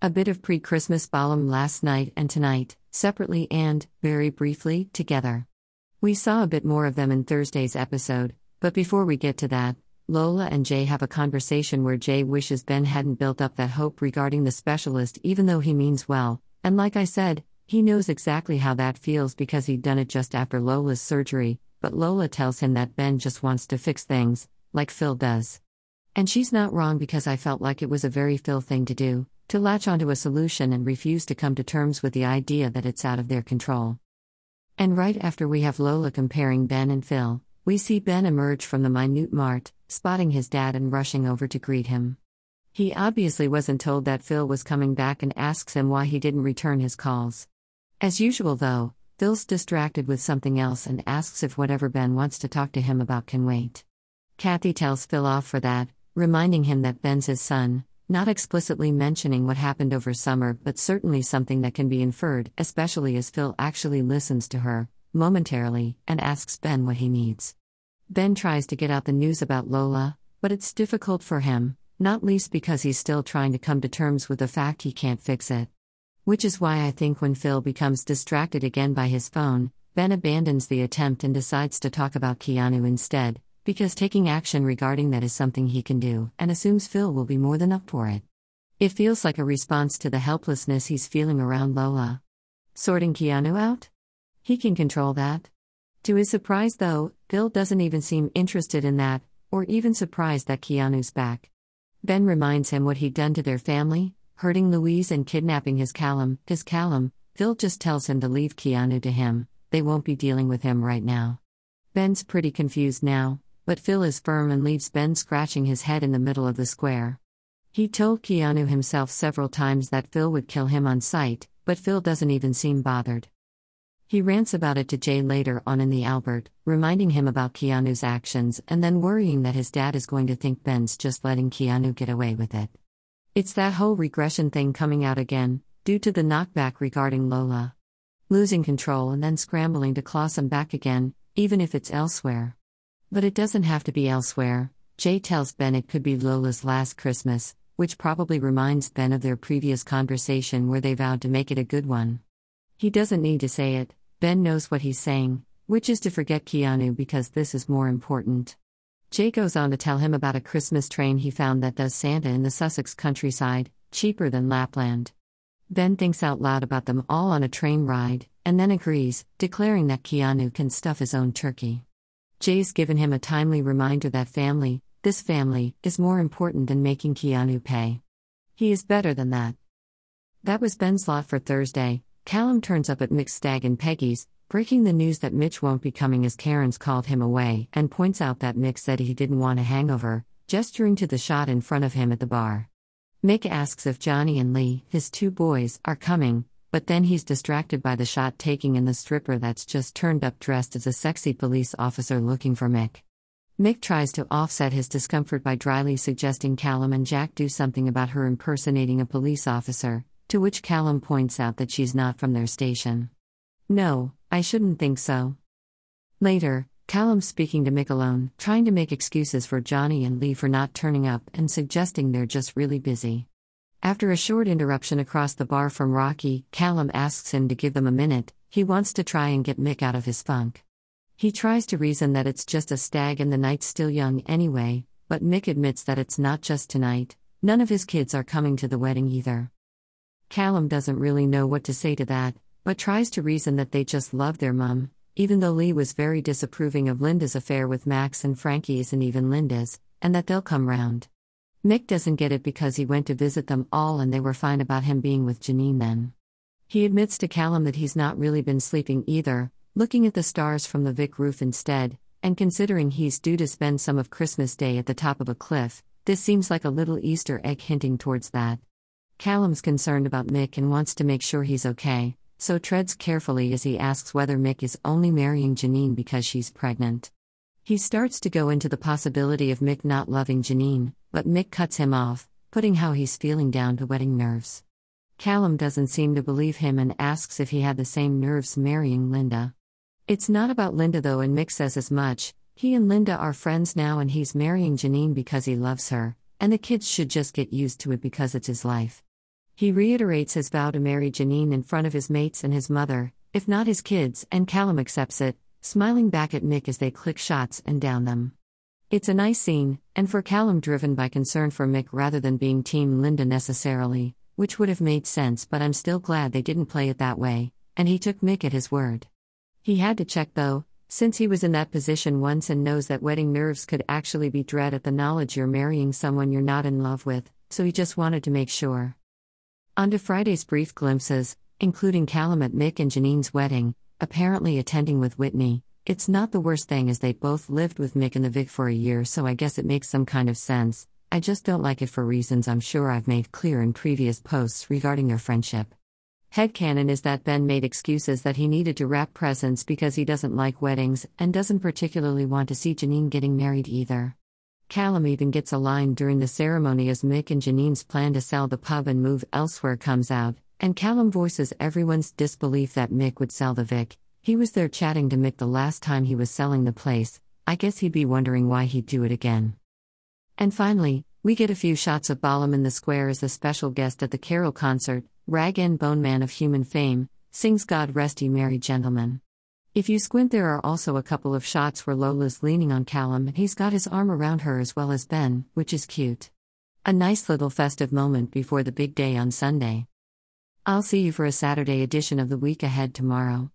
A bit of pre Christmas balm last night and tonight, separately and, very briefly, together. We saw a bit more of them in Thursday's episode, but before we get to that, Lola and Jay have a conversation where Jay wishes Ben hadn't built up that hope regarding the specialist, even though he means well, and like I said, he knows exactly how that feels because he'd done it just after Lola's surgery, but Lola tells him that Ben just wants to fix things, like Phil does. And she's not wrong because I felt like it was a very Phil thing to do, to latch onto a solution and refuse to come to terms with the idea that it's out of their control. And right after we have Lola comparing Ben and Phil, we see Ben emerge from the minute mart, spotting his dad and rushing over to greet him. He obviously wasn't told that Phil was coming back and asks him why he didn't return his calls. As usual, though, Phil's distracted with something else and asks if whatever Ben wants to talk to him about can wait. Kathy tells Phil off for that, reminding him that Ben's his son, not explicitly mentioning what happened over summer, but certainly something that can be inferred, especially as Phil actually listens to her, momentarily, and asks Ben what he needs. Ben tries to get out the news about Lola, but it's difficult for him, not least because he's still trying to come to terms with the fact he can't fix it. Which is why I think when Phil becomes distracted again by his phone, Ben abandons the attempt and decides to talk about Keanu instead, because taking action regarding that is something he can do, and assumes Phil will be more than up for it. It feels like a response to the helplessness he's feeling around Lola. Sorting Keanu out? He can control that. To his surprise, though, Phil doesn't even seem interested in that, or even surprised that Keanu's back. Ben reminds him what he'd done to their family, hurting Louise and kidnapping his Callum. His Callum, Phil just tells him to leave Keanu to him, they won't be dealing with him right now. Ben's pretty confused now, but Phil is firm and leaves Ben scratching his head in the middle of the square. He told Keanu himself several times that Phil would kill him on sight, but Phil doesn't even seem bothered. He rants about it to Jay later on in the Albert, reminding him about Keanu's actions and then worrying that his dad is going to think Ben's just letting Keanu get away with it. It's that whole regression thing coming out again, due to the knockback regarding Lola. Losing control and then scrambling to claw some back again, even if it's elsewhere. But it doesn't have to be elsewhere. Jay tells Ben it could be Lola's last Christmas, which probably reminds Ben of their previous conversation where they vowed to make it a good one. He doesn't need to say it, Ben knows what he's saying, which is to forget Keanu because this is more important. Jay goes on to tell him about a Christmas train he found that does Santa in the Sussex countryside, cheaper than Lapland. Ben thinks out loud about them all on a train ride, and then agrees, declaring that Keanu can stuff his own turkey. Jay's given him a timely reminder that family, this family, is more important than making Keanu pay. He is better than that. That was Ben's lot for Thursday. Callum turns up at Mick's Stag and Peggy's, breaking the news that Mitch won't be coming as Karen's called him away, and points out that Mick said he didn't want a hangover, gesturing to the shot in front of him at the bar. Mick asks if Johnny and Lee, his two boys, are coming, but then he's distracted by the shot taking in the stripper that's just turned up dressed as a sexy police officer looking for Mick. Mick tries to offset his discomfort by dryly suggesting Callum and Jack do something about her impersonating a police officer, to which Callum points out that she's not from their station. No, I shouldn't think so. Later, Callum speaking to Mick alone, trying to make excuses for Johnny and Lee for not turning up and suggesting they're just really busy. After a short interruption across the bar from Rocky, Callum asks him to give them a minute, he wants to try and get Mick out of his funk. He tries to reason that it's just a stag and the night's still young anyway, but Mick admits that it's not just tonight, none of his kids are coming to the wedding either. Callum doesn't really know what to say to that, but tries to reason that they just love their mum, even though Lee was very disapproving of Linda's affair with Max and Frankie's and even Linda's, and that they'll come round. Mick doesn't get it because he went to visit them all and they were fine about him being with Janine then. He admits to Callum that he's not really been sleeping either, looking at the stars from the Vic roof instead, and considering he's due to spend some of Christmas Day at the top of a cliff, this seems like a little Easter egg hinting towards that. Callum's concerned about Mick and wants to make sure he's okay, so treads carefully as he asks whether Mick is only marrying Janine because she's pregnant. He starts to go into the possibility of Mick not loving Janine, but Mick cuts him off, putting how he's feeling down to wedding nerves. Callum doesn't seem to believe him and asks if he had the same nerves marrying Linda. It's not about Linda though, and Mick says as much. He and Linda are friends now, and he's marrying Janine because he loves her, and the kids should just get used to it because it's his life. He reiterates his vow to marry Janine in front of his mates and his mother, if not his kids, and Callum accepts it, smiling back at Mick as they click shots and down them. It's a nice scene, and for Callum driven by concern for Mick rather than being Team Linda necessarily, which would have made sense, but I'm still glad they didn't play it that way, and he took Mick at his word. He had to check though, since he was in that position once and knows that wedding nerves could actually be dread at the knowledge you're marrying someone you're not in love with, so he just wanted to make sure. On to Friday's brief glimpses, including Callum at Mick and Janine's wedding, apparently attending with Whitney. It's not the worst thing as they both lived with Mick and the Vic for a year, so I guess it makes some kind of sense. I just don't like it for reasons I'm sure I've made clear in previous posts regarding their friendship. Headcanon is that Ben made excuses that he needed to wrap presents because he doesn't like weddings and doesn't particularly want to see Janine getting married either. Callum even gets a line during the ceremony as Mick and Janine's plan to sell the pub and move elsewhere comes out, and Callum voices everyone's disbelief that Mick would sell the Vic. He was there chatting to Mick the last time he was selling the place, I guess he'd be wondering why he'd do it again. And finally, we get a few shots of Ballum in the square as a special guest at the Carol concert. Rag N Bone Man of human fame sings God Rest Ye Merry Gentlemen. If you squint, there are also a couple of shots where Lola's leaning on Callum and he's got his arm around her as well as Ben, which is cute. A nice little festive moment before the big day on Sunday. I'll see you for a Saturday edition of the week ahead tomorrow.